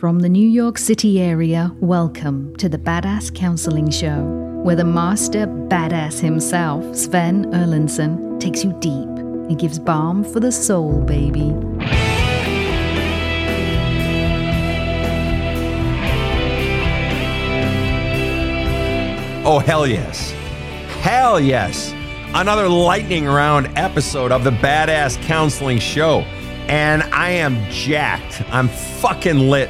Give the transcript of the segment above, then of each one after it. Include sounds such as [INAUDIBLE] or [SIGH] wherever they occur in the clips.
From the New York City area, welcome to the Badass Counseling Show, where the master badass himself, Sven Erlandson, takes you deep and gives balm for the soul, baby. Oh, hell yes. Hell yes. Another lightning round episode of the Badass Counseling Show. And I am jacked. I'm fucking lit.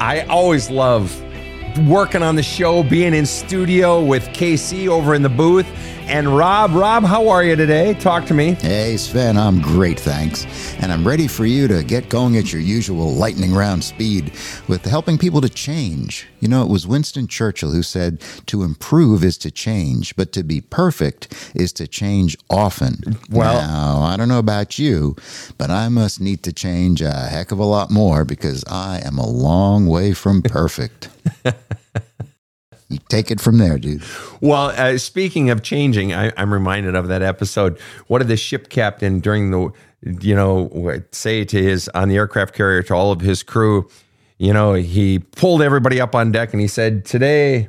I always love working on the show, being in studio with KC over in the booth. And Rob, Rob, how are you today? Talk to me. Hey, Sven, I'm great, thanks. And I'm ready for you to get going at your usual lightning round speed with helping people to change. You know, it was Winston Churchill who said, to improve is to change, but to be perfect is to change often. Well- now, I don't know about you, but I must need to change a heck of a lot more because I am a long way from perfect. [LAUGHS] you take it from there, dude. Well, uh, speaking of changing, I, I'm reminded of that episode. What did the ship captain during the, you know, say to his on the aircraft carrier to all of his crew? You know, he pulled everybody up on deck and he said, "Today,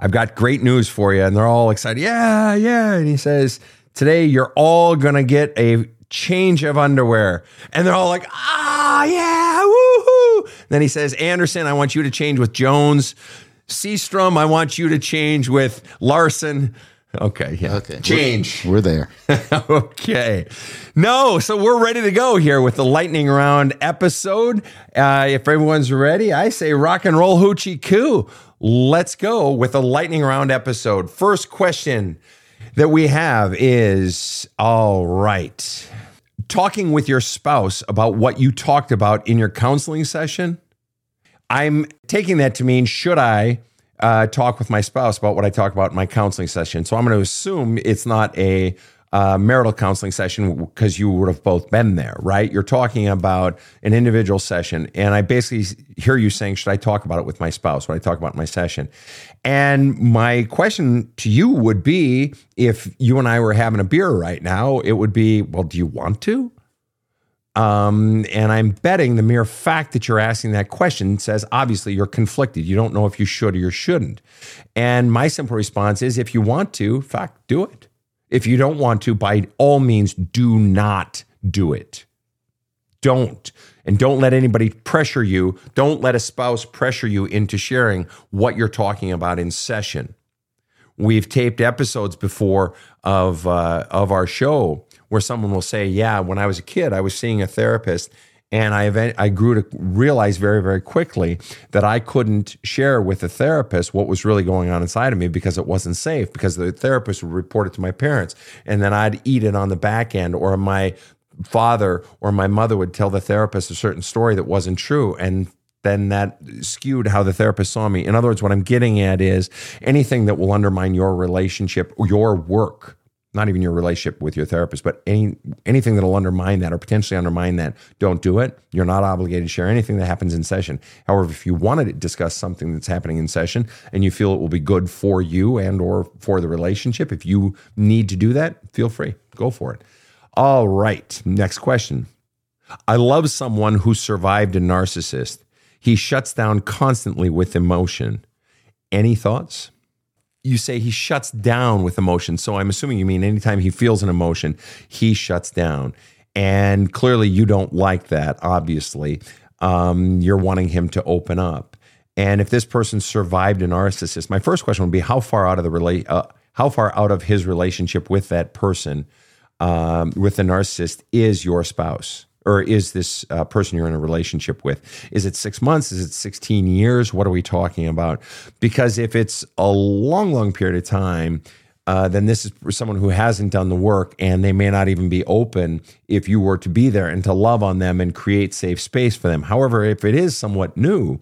I've got great news for you." And they're all excited. Yeah, yeah. And he says, "Today, you're all gonna get a change of underwear." And they're all like, "Ah, yeah, woohoo!" Then he says, "Anderson, I want you to change with Jones." Seastrom, I want you to change with Larson. Okay, yeah. Okay. Change. We're there. [LAUGHS] okay. No, so we're ready to go here with the lightning round episode. Uh, if everyone's ready, I say rock and roll hoochie coo. Let's go with the lightning round episode. First question that we have is all right. Talking with your spouse about what you talked about in your counseling session. I'm taking that to mean should I uh, talk with my spouse about what I talk about in my counseling session? So I'm going to assume it's not a uh, marital counseling session because you would have both been there, right? You're talking about an individual session, and I basically hear you saying, "Should I talk about it with my spouse? What I talk about my session?" And my question to you would be, if you and I were having a beer right now, it would be, "Well, do you want to?" Um, and I'm betting the mere fact that you're asking that question says obviously you're conflicted. You don't know if you should or you shouldn't. And my simple response is if you want to, fact, do it. If you don't want to, by all means, do not do it. Don't. And don't let anybody pressure you. Don't let a spouse pressure you into sharing what you're talking about in session. We've taped episodes before of uh, of our show where someone will say, "Yeah, when I was a kid, I was seeing a therapist." And I, I grew to realize very, very quickly that I couldn't share with the therapist what was really going on inside of me because it wasn't safe, because the therapist would report it to my parents. And then I'd eat it on the back end, or my father or my mother would tell the therapist a certain story that wasn't true. And then that skewed how the therapist saw me. In other words, what I'm getting at is anything that will undermine your relationship your work, not even your relationship with your therapist, but any anything that'll undermine that or potentially undermine that, don't do it. You're not obligated to share anything that happens in session. However, if you want to discuss something that's happening in session and you feel it will be good for you and or for the relationship, if you need to do that, feel free. Go for it. All right. Next question. I love someone who survived a narcissist. He shuts down constantly with emotion. Any thoughts? You say he shuts down with emotion. So I'm assuming you mean anytime he feels an emotion, he shuts down. And clearly you don't like that, obviously. Um, you're wanting him to open up. And if this person survived a narcissist, my first question would be how far out of the rela- uh, how far out of his relationship with that person, um, with the narcissist, is your spouse? Or is this uh, person you're in a relationship with? Is it six months? Is it 16 years? What are we talking about? Because if it's a long, long period of time, uh, then this is someone who hasn't done the work and they may not even be open if you were to be there and to love on them and create safe space for them. However, if it is somewhat new,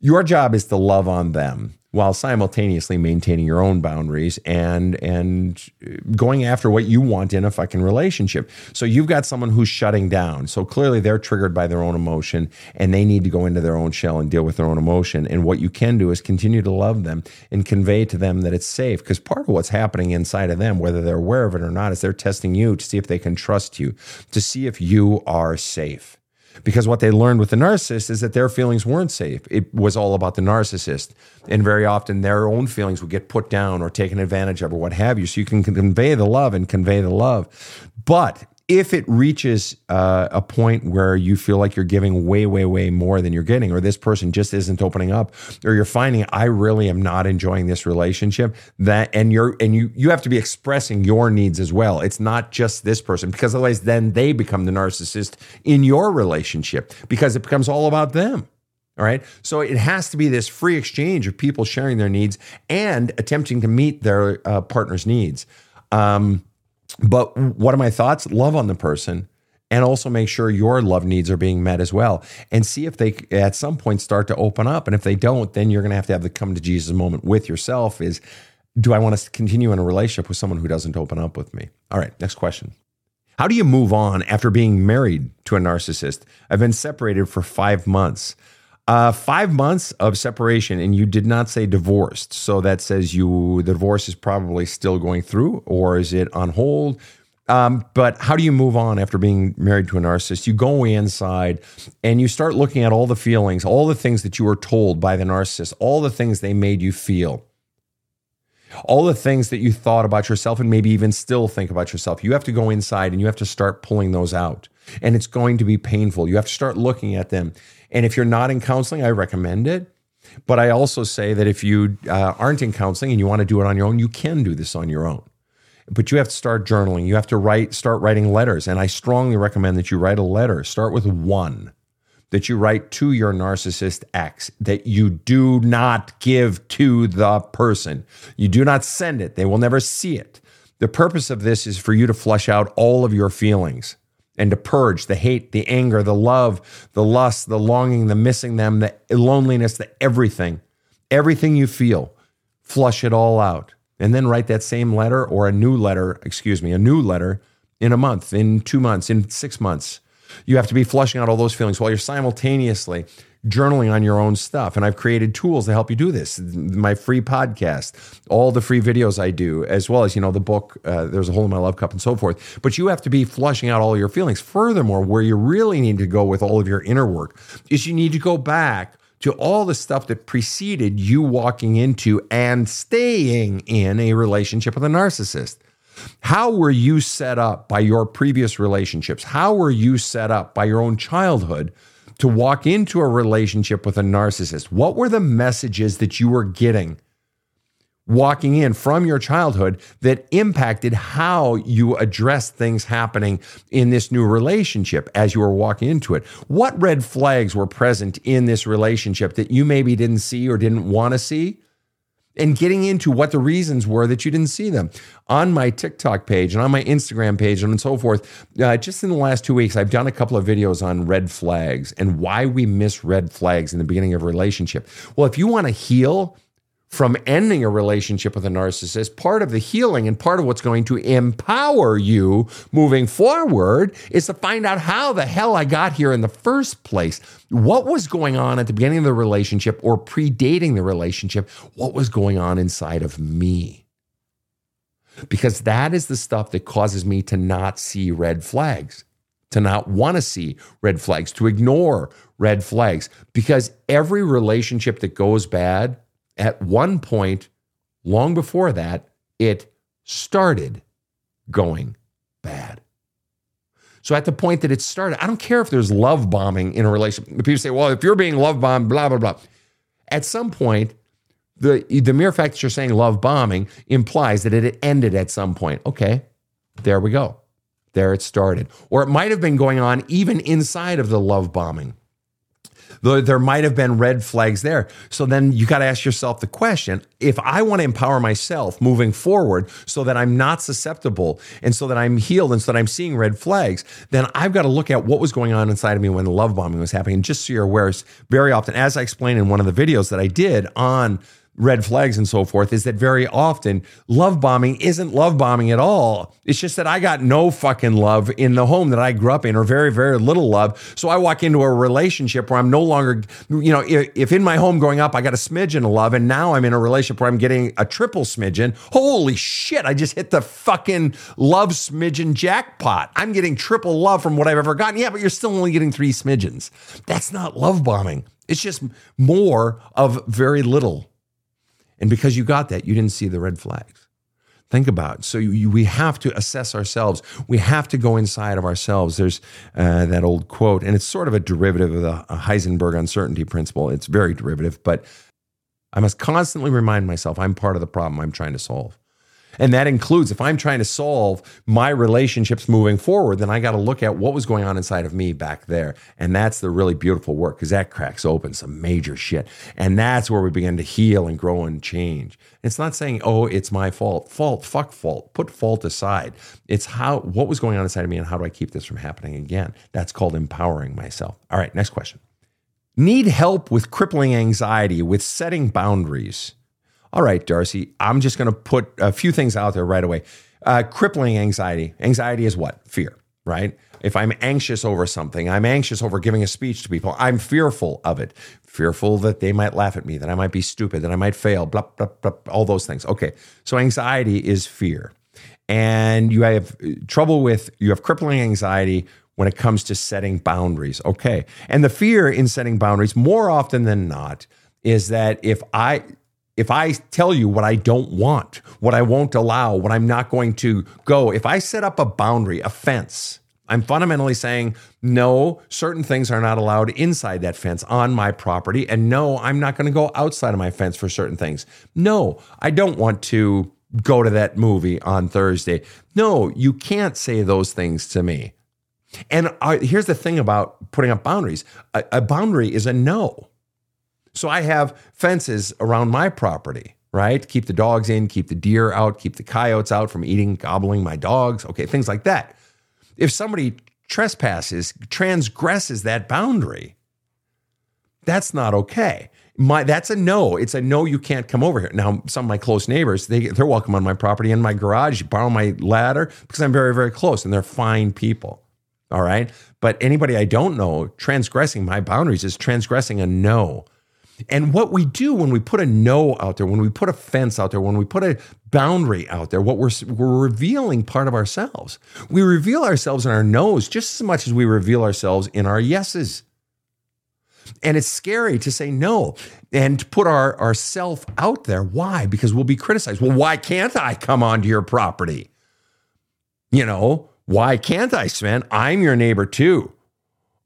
your job is to love on them while simultaneously maintaining your own boundaries and and going after what you want in a fucking relationship. So you've got someone who's shutting down. So clearly they're triggered by their own emotion and they need to go into their own shell and deal with their own emotion. And what you can do is continue to love them and convey to them that it's safe because part of what's happening inside of them whether they're aware of it or not is they're testing you to see if they can trust you, to see if you are safe. Because what they learned with the narcissist is that their feelings weren't safe. It was all about the narcissist. And very often their own feelings would get put down or taken advantage of or what have you. So you can convey the love and convey the love. But if it reaches uh, a point where you feel like you're giving way, way, way more than you're getting, or this person just isn't opening up, or you're finding I really am not enjoying this relationship, that and you're and you you have to be expressing your needs as well. It's not just this person because otherwise then they become the narcissist in your relationship because it becomes all about them. All right. So it has to be this free exchange of people sharing their needs and attempting to meet their uh, partner's needs. Um, but what are my thoughts? Love on the person and also make sure your love needs are being met as well. And see if they at some point start to open up. And if they don't then you're going to have to have the come to jesus moment with yourself is do i want to continue in a relationship with someone who doesn't open up with me? All right next question. How do you move on after being married to a narcissist? I've been separated for five months uh, five months of separation, and you did not say divorced. So that says you the divorce is probably still going through, or is it on hold? Um, but how do you move on after being married to a narcissist? You go inside and you start looking at all the feelings, all the things that you were told by the narcissist, all the things they made you feel, all the things that you thought about yourself, and maybe even still think about yourself. You have to go inside and you have to start pulling those out. And it's going to be painful. You have to start looking at them and if you're not in counseling, I recommend it. But I also say that if you uh, aren't in counseling and you want to do it on your own, you can do this on your own. But you have to start journaling. You have to write, start writing letters. And I strongly recommend that you write a letter. Start with one that you write to your narcissist ex that you do not give to the person. You do not send it. They will never see it. The purpose of this is for you to flush out all of your feelings and to purge the hate, the anger, the love, the lust, the longing, the missing them, the loneliness, the everything, everything you feel, flush it all out. And then write that same letter or a new letter, excuse me, a new letter in a month, in two months, in six months. You have to be flushing out all those feelings while you're simultaneously journaling on your own stuff. And I've created tools to help you do this. My free podcast, all the free videos I do, as well as, you know, the book, uh, There's a Hole in My Love Cup and so forth. But you have to be flushing out all your feelings. Furthermore, where you really need to go with all of your inner work is you need to go back to all the stuff that preceded you walking into and staying in a relationship with a narcissist. How were you set up by your previous relationships? How were you set up by your own childhood to walk into a relationship with a narcissist? What were the messages that you were getting walking in from your childhood that impacted how you addressed things happening in this new relationship as you were walking into it? What red flags were present in this relationship that you maybe didn't see or didn't want to see? And getting into what the reasons were that you didn't see them on my TikTok page and on my Instagram page and so forth. Uh, just in the last two weeks, I've done a couple of videos on red flags and why we miss red flags in the beginning of a relationship. Well, if you want to heal from ending a relationship with a narcissist, part of the healing and part of what's going to empower you moving forward is to find out how the hell I got here in the first place. What was going on at the beginning of the relationship or predating the relationship? What was going on inside of me? Because that is the stuff that causes me to not see red flags, to not want to see red flags, to ignore red flags. Because every relationship that goes bad, at one point, long before that, it started going bad. So at the point that it started, I don't care if there's love bombing in a relationship. People say, well, if you're being love bombed, blah, blah, blah. At some point, the, the mere fact that you're saying love bombing implies that it ended at some point. Okay, there we go. There it started. Or it might have been going on even inside of the love bombing there might have been red flags there. So then you got to ask yourself the question if I want to empower myself moving forward so that I'm not susceptible and so that I'm healed and so that I'm seeing red flags, then I've got to look at what was going on inside of me when the love bombing was happening. And just so you're aware, very often, as I explained in one of the videos that I did on red flags and so forth is that very often love bombing isn't love bombing at all. It's just that I got no fucking love in the home that I grew up in, or very, very little love. So I walk into a relationship where I'm no longer, you know, if, in my home growing up I got a smidgen of love, and now I'm in a relationship where I'm getting a triple smidgen. Holy shit! I just hit the fucking love smidgen jackpot. I'm getting triple love from what I've ever gotten. Yeah, but you're still only getting three smidgens. That's not love bombing. It's just more of very little. And because you got that, you didn't see the red flags. Think about it. So you, we have to assess ourselves. We have to go inside of ourselves. There's uh, that old quote, and it's sort of a derivative of the Heisenberg uncertainty principle. It's very derivative, but I must constantly remind myself I'm part of the problem I'm trying to solve. And that includes if I'm trying to solve my relationships moving forward, then I got to look at what was going on inside of me back there. And that's the really beautiful work because that cracks open some major shit. And that's where we begin to heal and grow and change. It's not saying, oh, it's my fault. Fault, fuck fault. Put fault aside. It's how, what was going on inside of me and how do I keep this from happening again? That's called empowering myself. All right, next question. Need help with crippling anxiety, with setting boundaries all right, Darcy, I'm just going to put a few things out there right away. Uh, crippling anxiety. Anxiety is what? Fear, right? If I'm anxious over something, I'm anxious over giving a speech to people, I'm fearful of it. Fearful that they might laugh at me, that I might be stupid, that I might fail, blah, blah, blah, all those things. Okay. So anxiety is fear. And you have trouble with, you have crippling anxiety when it comes to setting boundaries. Okay. And the fear in setting boundaries, more often than not, is that if I, if I tell you what I don't want, what I won't allow, what I'm not going to go, if I set up a boundary, a fence, I'm fundamentally saying, no, certain things are not allowed inside that fence on my property. And no, I'm not going to go outside of my fence for certain things. No, I don't want to go to that movie on Thursday. No, you can't say those things to me. And uh, here's the thing about putting up boundaries a, a boundary is a no. So I have fences around my property, right? Keep the dogs in, keep the deer out, keep the coyotes out from eating, gobbling my dogs, okay, things like that. If somebody trespasses, transgresses that boundary, that's not okay. My that's a no. It's a no. You can't come over here. Now, some of my close neighbors, they they're welcome on my property in my garage. You Borrow my ladder because I'm very very close, and they're fine people. All right, but anybody I don't know transgressing my boundaries is transgressing a no. And what we do when we put a no out there, when we put a fence out there, when we put a boundary out there, what we're, we're revealing part of ourselves. We reveal ourselves in our no's just as much as we reveal ourselves in our yeses. And it's scary to say no and to put our, our self out there. Why? Because we'll be criticized. Well, why can't I come onto your property? You know, why can't I, Sven? I'm your neighbor too.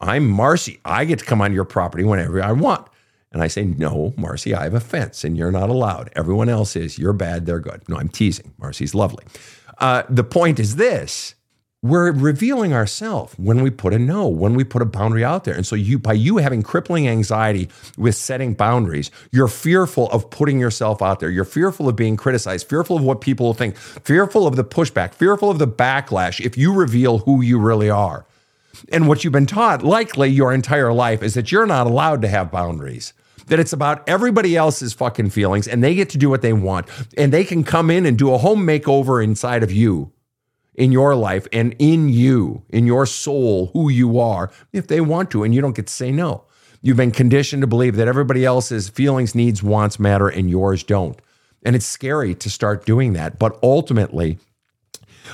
I'm Marcy. I get to come on your property whenever I want. And I say, No, Marcy, I have a fence and you're not allowed. Everyone else is. You're bad, they're good. No, I'm teasing. Marcy's lovely. Uh, the point is this we're revealing ourselves when we put a no, when we put a boundary out there. And so you by you having crippling anxiety with setting boundaries, you're fearful of putting yourself out there. You're fearful of being criticized, fearful of what people will think, fearful of the pushback, fearful of the backlash if you reveal who you really are. And what you've been taught likely your entire life is that you're not allowed to have boundaries that it's about everybody else's fucking feelings and they get to do what they want and they can come in and do a home makeover inside of you in your life and in you, in your soul, who you are, if they want to, and you don't get to say no. You've been conditioned to believe that everybody else's feelings, needs, wants matter and yours don't. And it's scary to start doing that. But ultimately,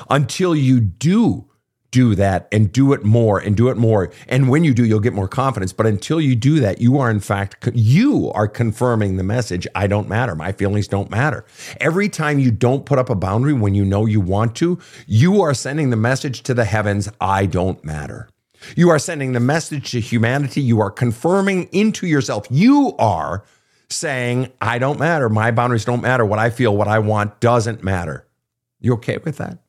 until you do do that and do it more and do it more. And when you do, you'll get more confidence. But until you do that, you are in fact, you are confirming the message I don't matter. My feelings don't matter. Every time you don't put up a boundary when you know you want to, you are sending the message to the heavens I don't matter. You are sending the message to humanity. You are confirming into yourself. You are saying, I don't matter. My boundaries don't matter. What I feel, what I want doesn't matter. You okay with that?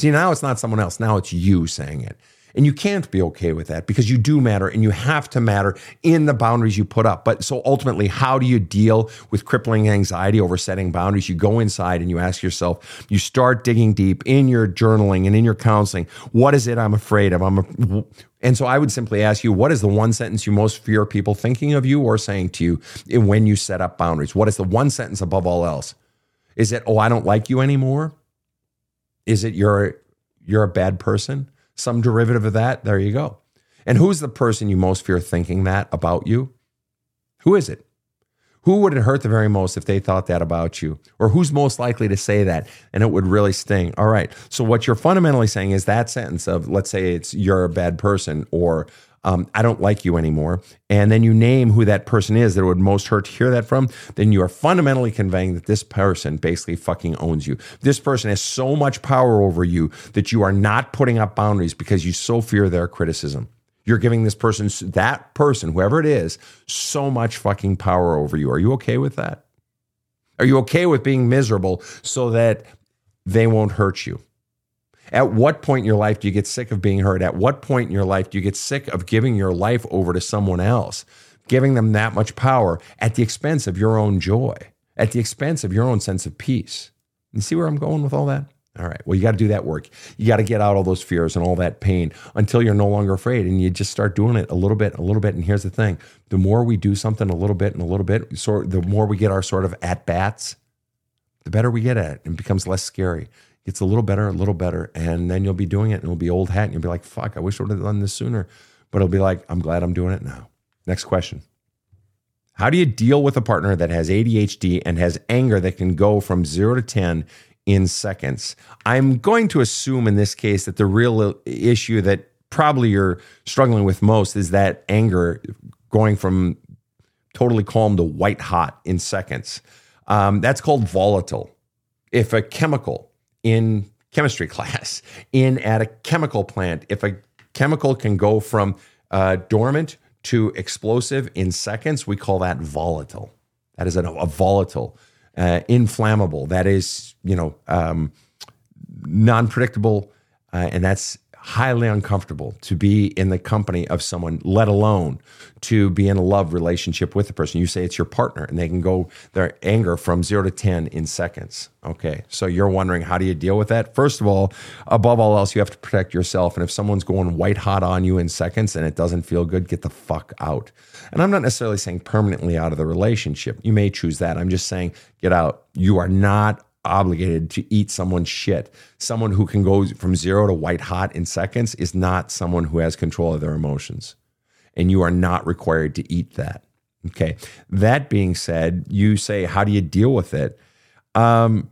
See, now it's not someone else. Now it's you saying it. And you can't be okay with that because you do matter and you have to matter in the boundaries you put up. But so ultimately, how do you deal with crippling anxiety over setting boundaries? You go inside and you ask yourself, you start digging deep in your journaling and in your counseling. What is it I'm afraid of? I'm a, and so I would simply ask you, what is the one sentence you most fear people thinking of you or saying to you when you set up boundaries? What is the one sentence above all else? Is it, oh, I don't like you anymore? Is it you're you're a bad person? Some derivative of that. There you go. And who's the person you most fear thinking that about you? Who is it? Who would it hurt the very most if they thought that about you? Or who's most likely to say that and it would really sting? All right. So, what you're fundamentally saying is that sentence of, let's say it's you're a bad person or um, I don't like you anymore, and then you name who that person is that would most hurt to hear that from, then you are fundamentally conveying that this person basically fucking owns you. This person has so much power over you that you are not putting up boundaries because you so fear their criticism. You're giving this person, that person, whoever it is, so much fucking power over you. Are you okay with that? Are you okay with being miserable so that they won't hurt you? At what point in your life do you get sick of being hurt? At what point in your life do you get sick of giving your life over to someone else, giving them that much power at the expense of your own joy, at the expense of your own sense of peace? You see where I'm going with all that? All right. Well, you got to do that work. You got to get out all those fears and all that pain until you're no longer afraid. And you just start doing it a little bit, a little bit. And here's the thing the more we do something a little bit and a little bit, sort the more we get our sort of at bats, the better we get at it. It becomes less scary gets a little better, a little better, and then you'll be doing it and it'll be old hat and you'll be like, fuck, I wish I would have done this sooner. But it'll be like, I'm glad I'm doing it now. Next question. How do you deal with a partner that has ADHD and has anger that can go from zero to 10 in seconds? I'm going to assume in this case that the real issue that probably you're struggling with most is that anger going from totally calm to white hot in seconds. Um, that's called volatile. If a chemical in chemistry [LAUGHS] class, in at a chemical plant. If a chemical can go from uh, dormant to explosive in seconds, we call that volatile. That is a, a volatile, uh, inflammable. That is, you know, um, non predictable, uh, and that's highly uncomfortable to be in the company of someone, let alone to be in a love relationship with the person. You say it's your partner and they can go their anger from zero to 10 in seconds. Okay. So you're wondering, how do you deal with that? First of all, above all else, you have to protect yourself. And if someone's going white hot on you in seconds and it doesn't feel good, get the fuck out. And I'm not necessarily saying permanently out of the relationship. You may choose that. I'm just saying get out. You are not obligated to eat someone's shit. Someone who can go from zero to white hot in seconds is not someone who has control of their emotions. And you are not required to eat that. Okay. That being said, you say, how do you deal with it? Um,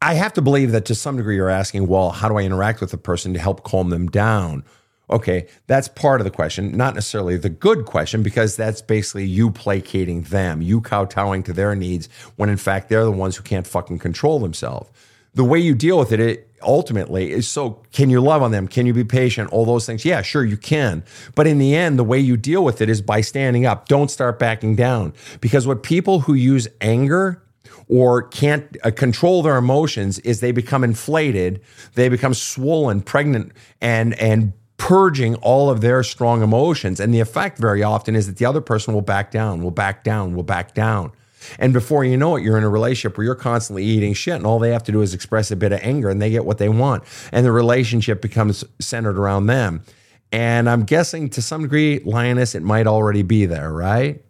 I have to believe that to some degree you're asking, well, how do I interact with a person to help calm them down? Okay, that's part of the question, not necessarily the good question, because that's basically you placating them, you kowtowing to their needs when in fact they're the ones who can't fucking control themselves. The way you deal with it, it ultimately is so can you love on them? Can you be patient? All those things. Yeah, sure, you can. But in the end, the way you deal with it is by standing up. Don't start backing down. Because what people who use anger or can't uh, control their emotions is they become inflated, they become swollen, pregnant, and and purging all of their strong emotions. And the effect very often is that the other person will back down, will back down, will back down. And before you know it, you're in a relationship where you're constantly eating shit, and all they have to do is express a bit of anger and they get what they want. And the relationship becomes centered around them. And I'm guessing to some degree, Lioness, it might already be there, right?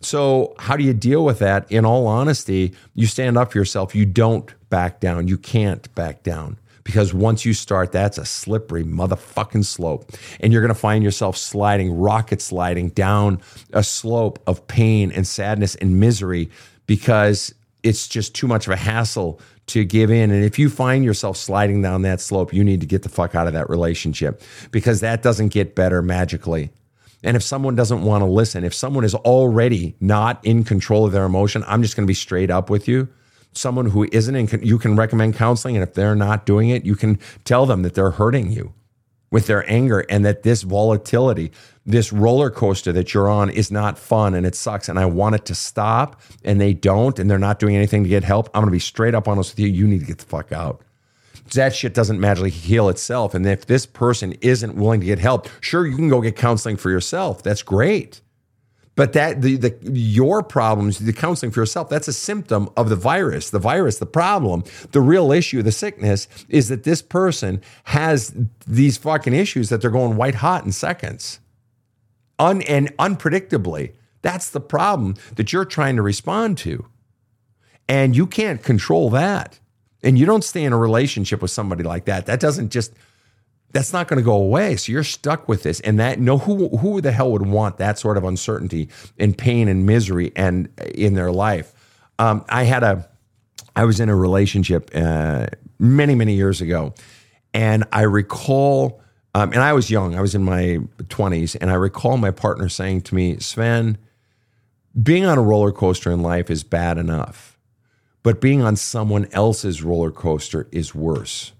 So, how do you deal with that? In all honesty, you stand up for yourself. You don't back down. You can't back down because once you start, that's a slippery motherfucking slope. And you're going to find yourself sliding, rocket sliding down a slope of pain and sadness and misery because it's just too much of a hassle to give in. And if you find yourself sliding down that slope, you need to get the fuck out of that relationship because that doesn't get better magically. And if someone doesn't want to listen, if someone is already not in control of their emotion, I'm just going to be straight up with you someone who isn't in, you can recommend counseling. And if they're not doing it, you can tell them that they're hurting you with their anger and that this volatility, this roller coaster that you're on is not fun and it sucks. And I want it to stop and they don't and they're not doing anything to get help. I'm going to be straight up honest with you. You need to get the fuck out. that shit doesn't magically heal itself. And if this person isn't willing to get help, sure, you can go get counseling for yourself. That's great. But that the, the your problems, the counseling for yourself, that's a symptom of the virus. The virus, the problem, the real issue, the sickness is that this person has these fucking issues that they're going white hot in seconds. Un, and unpredictably. That's the problem that you're trying to respond to. And you can't control that. And you don't stay in a relationship with somebody like that. That doesn't just that's not going to go away. So you're stuck with this, and that no who who the hell would want that sort of uncertainty and pain and misery and in their life. Um, I had a I was in a relationship uh, many many years ago, and I recall. Um, and I was young. I was in my 20s, and I recall my partner saying to me, "Sven, being on a roller coaster in life is bad enough, but being on someone else's roller coaster is worse."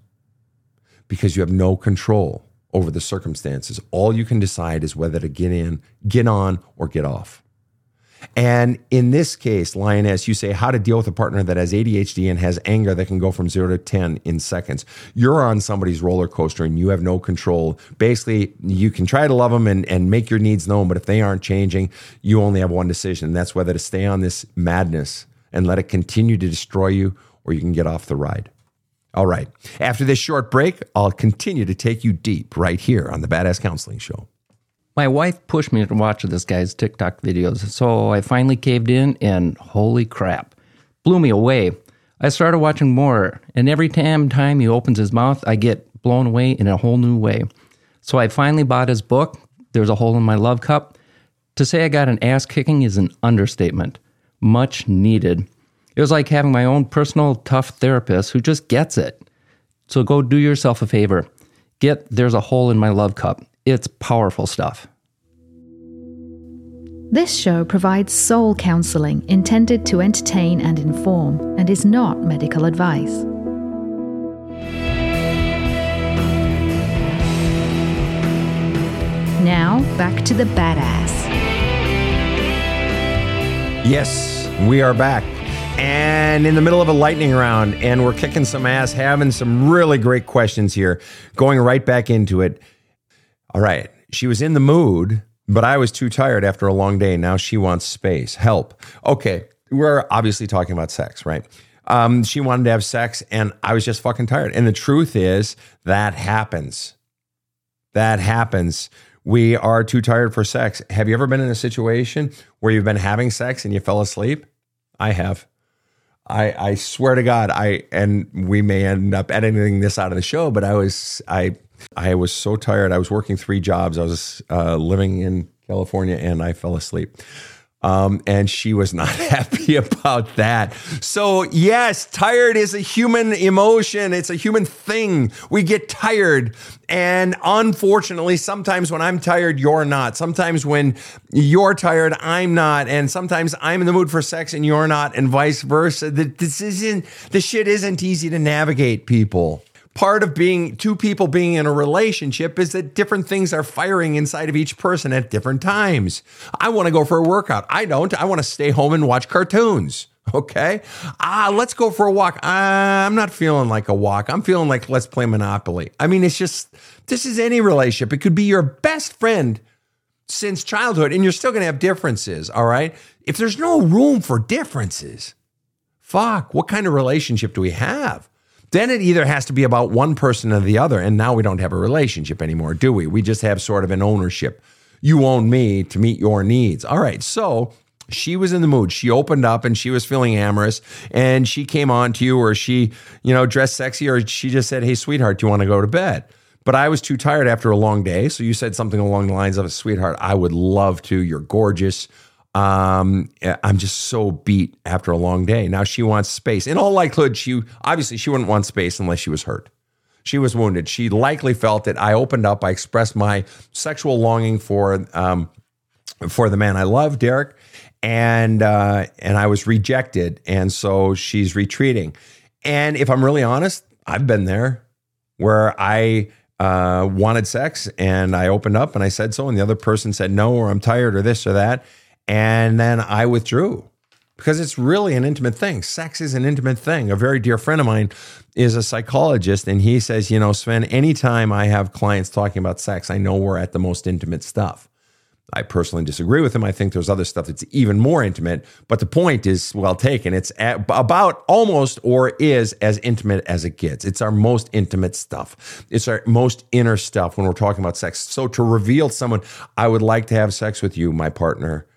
Because you have no control over the circumstances. All you can decide is whether to get in, get on, or get off. And in this case, Lioness, you say how to deal with a partner that has ADHD and has anger that can go from zero to 10 in seconds. You're on somebody's roller coaster and you have no control. Basically, you can try to love them and, and make your needs known, but if they aren't changing, you only have one decision. That's whether to stay on this madness and let it continue to destroy you or you can get off the ride. All right. After this short break, I'll continue to take you deep right here on the Badass Counseling Show. My wife pushed me to watch this guy's TikTok videos, so I finally caved in and holy crap, blew me away. I started watching more, and every time time he opens his mouth, I get blown away in a whole new way. So I finally bought his book, There's a Hole in My Love Cup. To say I got an ass kicking is an understatement. Much needed. It was like having my own personal tough therapist who just gets it. So go do yourself a favor. Get There's a Hole in My Love Cup. It's powerful stuff. This show provides soul counseling intended to entertain and inform and is not medical advice. Now, back to the badass. Yes, we are back and in the middle of a lightning round, and we're kicking some ass, having some really great questions here, going right back into it. All right. She was in the mood, but I was too tired after a long day. Now she wants space, help. Okay. We're obviously talking about sex, right? Um, she wanted to have sex, and I was just fucking tired. And the truth is, that happens. That happens. We are too tired for sex. Have you ever been in a situation where you've been having sex and you fell asleep? I have. I, I swear to God, I and we may end up editing this out of the show, but I was I I was so tired. I was working three jobs. I was uh, living in California, and I fell asleep. Um, and she was not [LAUGHS] happy about that. So, yes, tired is a human emotion. It's a human thing. We get tired. And unfortunately, sometimes when I'm tired, you're not. Sometimes when you're tired, I'm not. And sometimes I'm in the mood for sex and you're not, and vice versa. This isn't, the shit isn't easy to navigate, people part of being two people being in a relationship is that different things are firing inside of each person at different times. I want to go for a workout. I don't. I want to stay home and watch cartoons. [LAUGHS] Okay. Ah, let's go for a walk. I'm not feeling like a walk. I'm feeling like let's play Monopoly. I mean, it's just, this is any relationship. It could be your best friend since childhood, and you're still going to have differences. All right. If there's no room for differences, fuck, what kind of relationship do we have? Then it either has to be about one person or the other. And now we don't have a relationship anymore, do we? We just have sort of an ownership. You own me to meet your needs. All right. So she was in the mood. She opened up and she was feeling amorous and she came on to you or she, you know, dressed sexy or she just said, Hey, sweetheart, do you want to go to bed? But I was too tired after a long day. So you said something along the lines of, Sweetheart, I would love to. You're gorgeous. Um, I'm just so beat after a long day. Now she wants space. In all likelihood, she obviously she wouldn't want space unless she was hurt. She was wounded. She likely felt that I opened up. I expressed my sexual longing for um, for the man I love, Derek, and uh, and I was rejected, and so she's retreating. And if I'm really honest, I've been there where I uh, wanted sex and I opened up and I said so, and the other person said no, or I'm tired, or this or that and then I withdrew. because it's really an intimate thing. Sex is an intimate thing. A very dear friend of mine is a psychologist, and he says, you know, Sven, anytime I have clients talking about sex, I know we're at the most intimate stuff. I personally disagree with him. I think there's other stuff that's even more intimate, but the point is well taken. It's about almost or is as intimate as it gets. It's our most intimate stuff. It's our most inner stuff when we're talking about sex. So to reveal someone, I would like to have sex with you, my partner,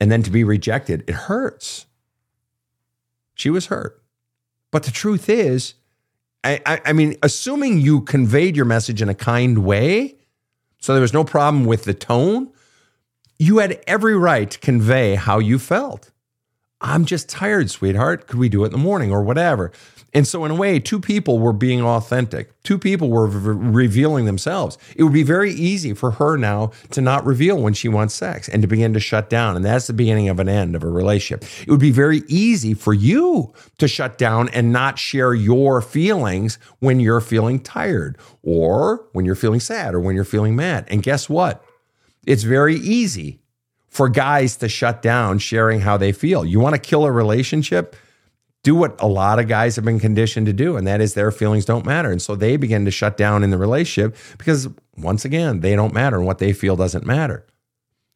and then to be rejected, it hurts. She was hurt. But the truth is, I, I, I mean, assuming you conveyed your message in a kind way, so there was no problem with the tone you had every right to convey how you felt. I'm just tired, sweetheart. Could we do it in the morning or whatever? And so, in a way, two people were being authentic. Two people were revealing themselves. It would be very easy for her now to not reveal when she wants sex and to begin to shut down. And that's the beginning of an end of a relationship. It would be very easy for you to shut down and not share your feelings when you're feeling tired or when you're feeling sad or when you're feeling mad. And guess what? It's very easy for guys to shut down sharing how they feel. You want to kill a relationship? Do what a lot of guys have been conditioned to do, and that is their feelings don't matter. And so they begin to shut down in the relationship because, once again, they don't matter and what they feel doesn't matter.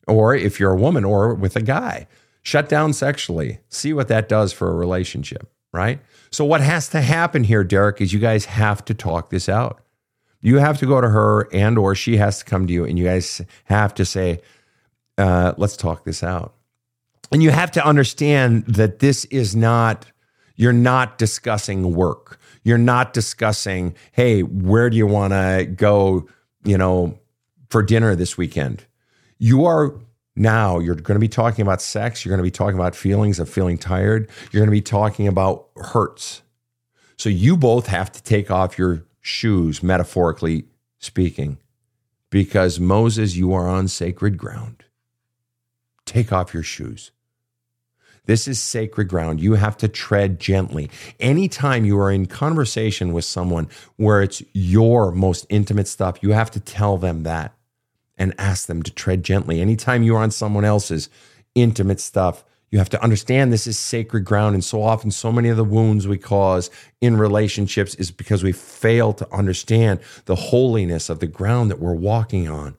Or if you're a woman or with a guy, shut down sexually. See what that does for a relationship, right? So, what has to happen here, Derek, is you guys have to talk this out. You have to go to her, and or she has to come to you, and you guys have to say, uh, "Let's talk this out." And you have to understand that this is not. You're not discussing work. You're not discussing, "Hey, where do you want to go?" You know, for dinner this weekend. You are now you're going to be talking about sex. You're going to be talking about feelings of feeling tired. You're going to be talking about hurts. So you both have to take off your shoes, metaphorically speaking, because Moses, you are on sacred ground. Take off your shoes. This is sacred ground. You have to tread gently. Anytime you are in conversation with someone where it's your most intimate stuff, you have to tell them that and ask them to tread gently. Anytime you're on someone else's intimate stuff, you have to understand this is sacred ground. And so often, so many of the wounds we cause in relationships is because we fail to understand the holiness of the ground that we're walking on.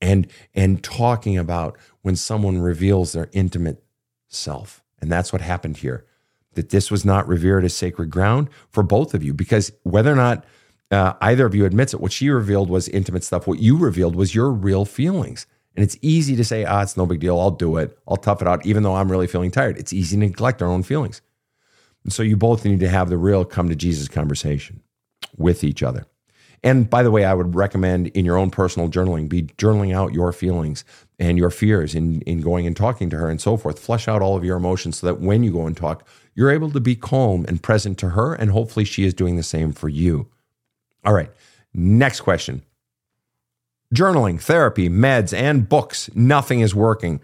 And, and talking about when someone reveals their intimate self. And that's what happened here. That this was not revered as sacred ground for both of you, because whether or not uh, either of you admits it, what she revealed was intimate stuff. What you revealed was your real feelings. And it's easy to say, ah, it's no big deal. I'll do it. I'll tough it out, even though I'm really feeling tired. It's easy to neglect our own feelings. And so you both need to have the real come to Jesus conversation with each other. And by the way, I would recommend in your own personal journaling, be journaling out your feelings and your fears in, in going and talking to her and so forth. Flush out all of your emotions so that when you go and talk, you're able to be calm and present to her. And hopefully she is doing the same for you. All right. Next question. Journaling, therapy, meds, and books, nothing is working.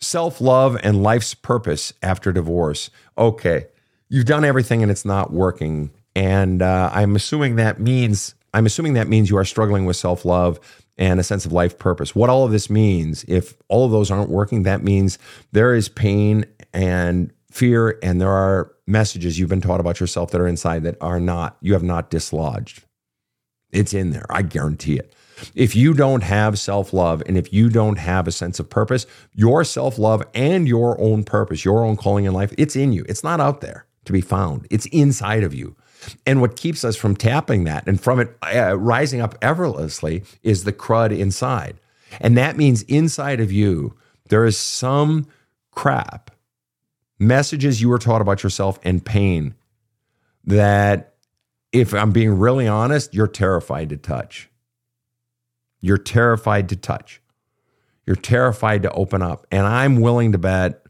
Self love and life's purpose after divorce. Okay, you've done everything and it's not working. And uh, I'm assuming that means I'm assuming that means you are struggling with self love and a sense of life purpose. What all of this means, if all of those aren't working, that means there is pain and fear, and there are messages you've been taught about yourself that are inside that are not, you have not dislodged. It's in there. I guarantee it. If you don't have self love and if you don't have a sense of purpose, your self love and your own purpose, your own calling in life, it's in you. It's not out there to be found, it's inside of you. And what keeps us from tapping that and from it uh, rising up effortlessly is the crud inside. And that means inside of you, there is some crap, messages you were taught about yourself and pain that, if I'm being really honest, you're terrified to touch. You're terrified to touch. You're terrified to open up. And I'm willing to bet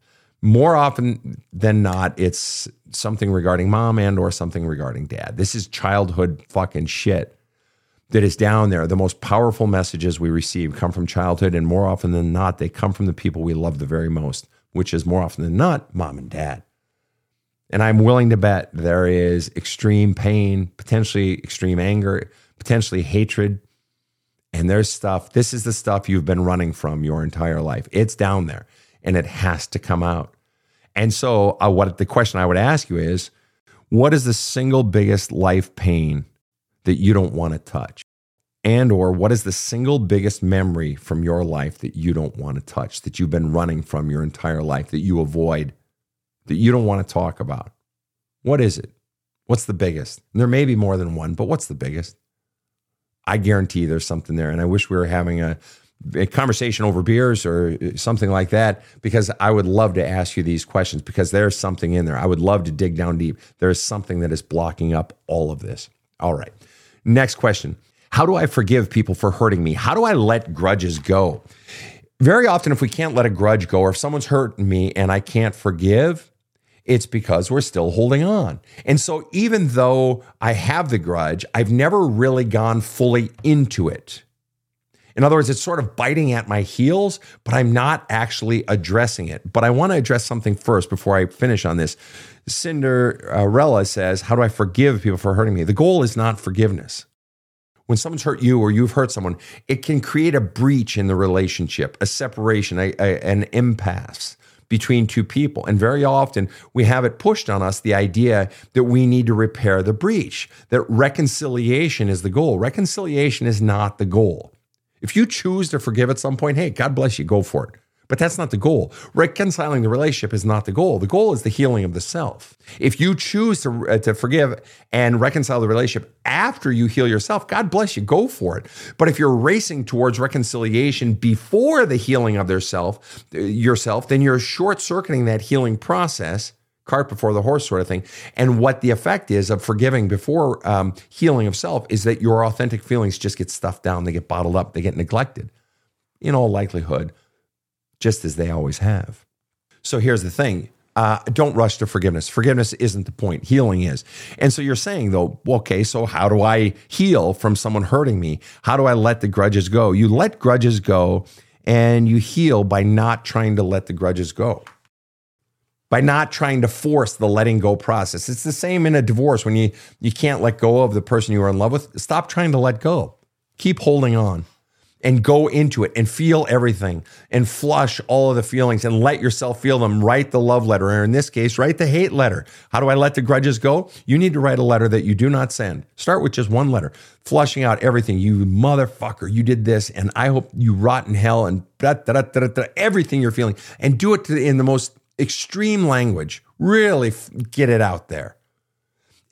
more often than not, it's something regarding mom and or something regarding dad. This is childhood fucking shit that is down there. The most powerful messages we receive come from childhood, and more often than not, they come from the people we love the very most, which is more often than not mom and dad. And I'm willing to bet there is extreme pain, potentially extreme anger, potentially hatred, and there's stuff, this is the stuff you've been running from your entire life. It's down there and it has to come out. And so, uh, what the question I would ask you is, what is the single biggest life pain that you don't want to touch? And or what is the single biggest memory from your life that you don't want to touch, that you've been running from your entire life, that you avoid, that you don't want to talk about? What is it? What's the biggest? And there may be more than one, but what's the biggest? I guarantee there's something there. And I wish we were having a, a conversation over beers or something like that because I would love to ask you these questions because there's something in there. I would love to dig down deep. There is something that is blocking up all of this. All right. Next question How do I forgive people for hurting me? How do I let grudges go? Very often, if we can't let a grudge go or if someone's hurting me and I can't forgive, it's because we're still holding on. And so, even though I have the grudge, I've never really gone fully into it. In other words, it's sort of biting at my heels, but I'm not actually addressing it. But I want to address something first before I finish on this. Cinderella says, How do I forgive people for hurting me? The goal is not forgiveness. When someone's hurt you or you've hurt someone, it can create a breach in the relationship, a separation, a, a, an impasse between two people. And very often we have it pushed on us the idea that we need to repair the breach, that reconciliation is the goal. Reconciliation is not the goal. If you choose to forgive at some point, hey, God bless you, go for it. But that's not the goal. Reconciling the relationship is not the goal. The goal is the healing of the self. If you choose to, uh, to forgive and reconcile the relationship after you heal yourself, God bless you, go for it. But if you're racing towards reconciliation before the healing of their self, uh, yourself, then you're short circuiting that healing process cart before the horse sort of thing. And what the effect is of forgiving before um, healing of self is that your authentic feelings just get stuffed down, they get bottled up, they get neglected in all likelihood, just as they always have. So here's the thing. Uh, don't rush to forgiveness. Forgiveness isn't the point. Healing is. And so you're saying, though, okay, so how do I heal from someone hurting me? How do I let the grudges go? You let grudges go and you heal by not trying to let the grudges go by not trying to force the letting go process. It's the same in a divorce when you you can't let go of the person you are in love with. Stop trying to let go. Keep holding on and go into it and feel everything and flush all of the feelings and let yourself feel them. Write the love letter, or in this case, write the hate letter. How do I let the grudges go? You need to write a letter that you do not send. Start with just one letter, flushing out everything. You motherfucker, you did this, and I hope you rot in hell and da, da, da, everything you're feeling, and do it in the most extreme language. Really f- get it out there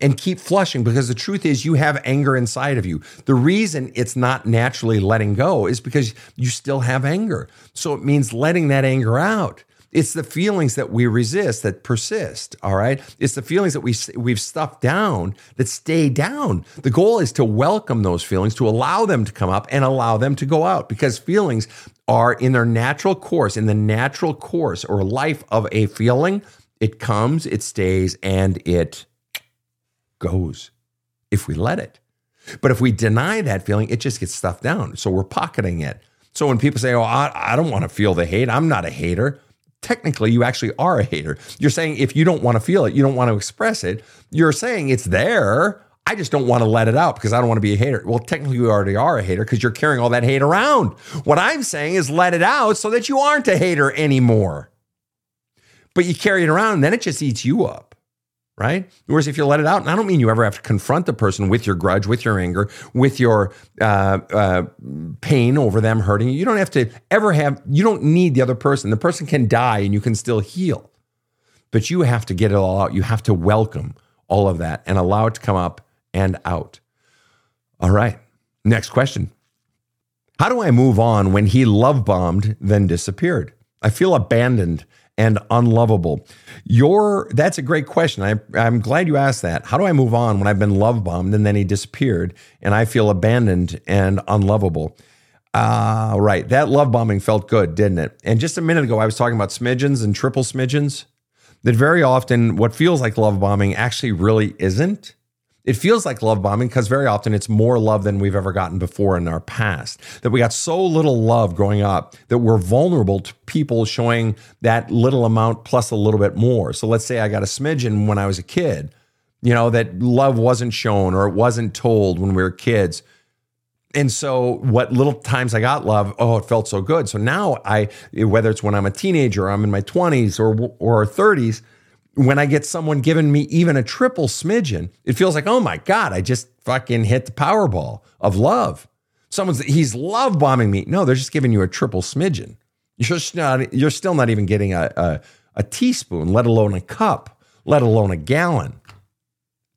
and keep flushing because the truth is you have anger inside of you. The reason it's not naturally letting go is because you still have anger. So it means letting that anger out. It's the feelings that we resist that persist, all right? It's the feelings that we we've stuffed down that stay down. The goal is to welcome those feelings, to allow them to come up and allow them to go out because feelings are in their natural course, in the natural course or life of a feeling, it comes, it stays, and it goes if we let it. But if we deny that feeling, it just gets stuffed down. So we're pocketing it. So when people say, Oh, I, I don't want to feel the hate, I'm not a hater. Technically, you actually are a hater. You're saying if you don't want to feel it, you don't want to express it, you're saying it's there. I just don't want to let it out because I don't want to be a hater. Well, technically, you already are a hater because you're carrying all that hate around. What I'm saying is let it out so that you aren't a hater anymore. But you carry it around, and then it just eats you up, right? Whereas if you let it out, and I don't mean you ever have to confront the person with your grudge, with your anger, with your uh, uh, pain over them hurting you. You don't have to ever have, you don't need the other person. The person can die and you can still heal. But you have to get it all out. You have to welcome all of that and allow it to come up and out. All right. Next question. How do I move on when he love bombed, then disappeared? I feel abandoned and unlovable. Your that's a great question. I, I'm glad you asked that. How do I move on when I've been love bombed and then he disappeared and I feel abandoned and unlovable? Ah, uh, right. That love bombing felt good, didn't it? And just a minute ago, I was talking about smidgens and triple smidgens. That very often, what feels like love bombing actually really isn't. It feels like love bombing because very often it's more love than we've ever gotten before in our past. That we got so little love growing up that we're vulnerable to people showing that little amount plus a little bit more. So let's say I got a smidgen when I was a kid, you know, that love wasn't shown or it wasn't told when we were kids. And so, what little times I got love, oh, it felt so good. So now I, whether it's when I'm a teenager, or I'm in my 20s or or 30s, when I get someone giving me even a triple smidgen, it feels like, oh my God, I just fucking hit the Powerball of love. Someone's he's love bombing me. No, they're just giving you a triple smidgen. You're just not, you're still not even getting a, a, a teaspoon, let alone a cup, let alone a gallon.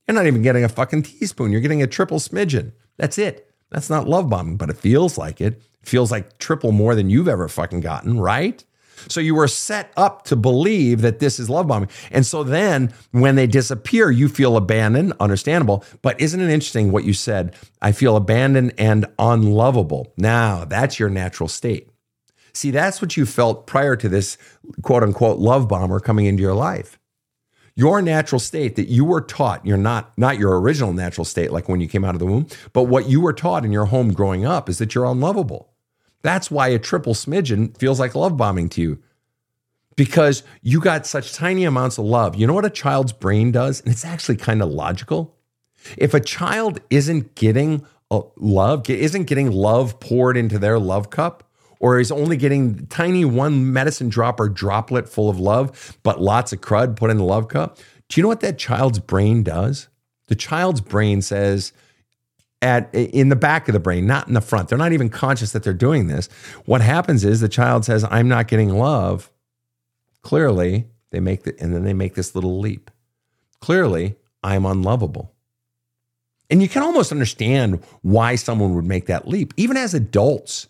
You're not even getting a fucking teaspoon. You're getting a triple smidgen. That's it. That's not love bombing, but it feels like it. It feels like triple more than you've ever fucking gotten, right? So you were set up to believe that this is love bombing. And so then when they disappear, you feel abandoned, understandable. But isn't it interesting what you said? I feel abandoned and unlovable. Now, that's your natural state. See, that's what you felt prior to this quote unquote love bomber coming into your life. Your natural state that you were taught, you're not not your original natural state like when you came out of the womb, but what you were taught in your home growing up is that you're unlovable. That's why a triple smidgen feels like love bombing to you because you got such tiny amounts of love. You know what a child's brain does? And it's actually kind of logical. If a child isn't getting uh, love, isn't getting love poured into their love cup, or is only getting tiny one medicine drop or droplet full of love, but lots of crud put in the love cup, do you know what that child's brain does? The child's brain says, at in the back of the brain, not in the front. They're not even conscious that they're doing this. What happens is the child says, "I'm not getting love." Clearly, they make the, and then they make this little leap. Clearly, I'm unlovable. And you can almost understand why someone would make that leap, even as adults.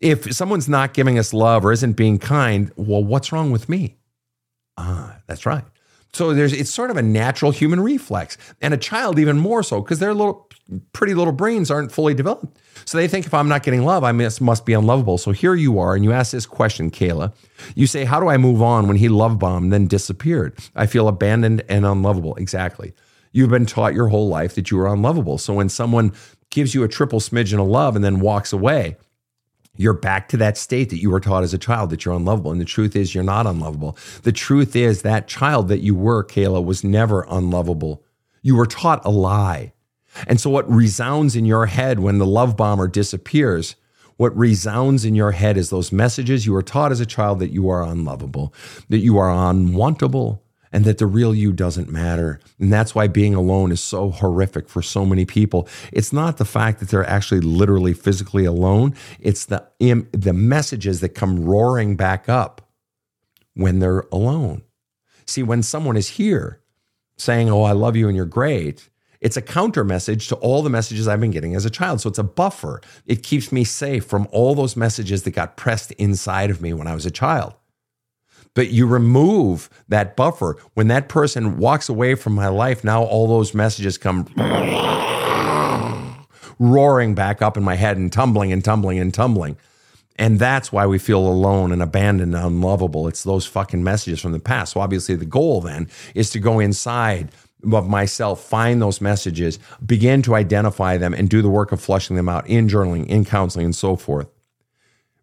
If someone's not giving us love or isn't being kind, well, what's wrong with me? Ah, that's right. So there's it's sort of a natural human reflex, and a child even more so because their little pretty little brains aren't fully developed. So they think if I'm not getting love, I must, must be unlovable. So here you are, and you ask this question, Kayla. You say, "How do I move on when he love bombed, then disappeared? I feel abandoned and unlovable." Exactly. You've been taught your whole life that you are unlovable. So when someone gives you a triple smidgen of love and then walks away, you're back to that state that you were taught as a child that you're unlovable. And the truth is, you're not unlovable. The truth is, that child that you were, Kayla, was never unlovable. You were taught a lie. And so, what resounds in your head when the love bomber disappears, what resounds in your head is those messages you were taught as a child that you are unlovable, that you are unwantable, and that the real you doesn't matter. And that's why being alone is so horrific for so many people. It's not the fact that they're actually literally physically alone, it's the, the messages that come roaring back up when they're alone. See, when someone is here saying, Oh, I love you and you're great, it's a counter message to all the messages I've been getting as a child. So it's a buffer. It keeps me safe from all those messages that got pressed inside of me when I was a child. But you remove that buffer. When that person walks away from my life, now all those messages come [LAUGHS] roaring back up in my head and tumbling and tumbling and tumbling. And that's why we feel alone and abandoned and unlovable. It's those fucking messages from the past. So obviously the goal then is to go inside of myself, find those messages, begin to identify them and do the work of flushing them out in journaling, in counseling, and so forth.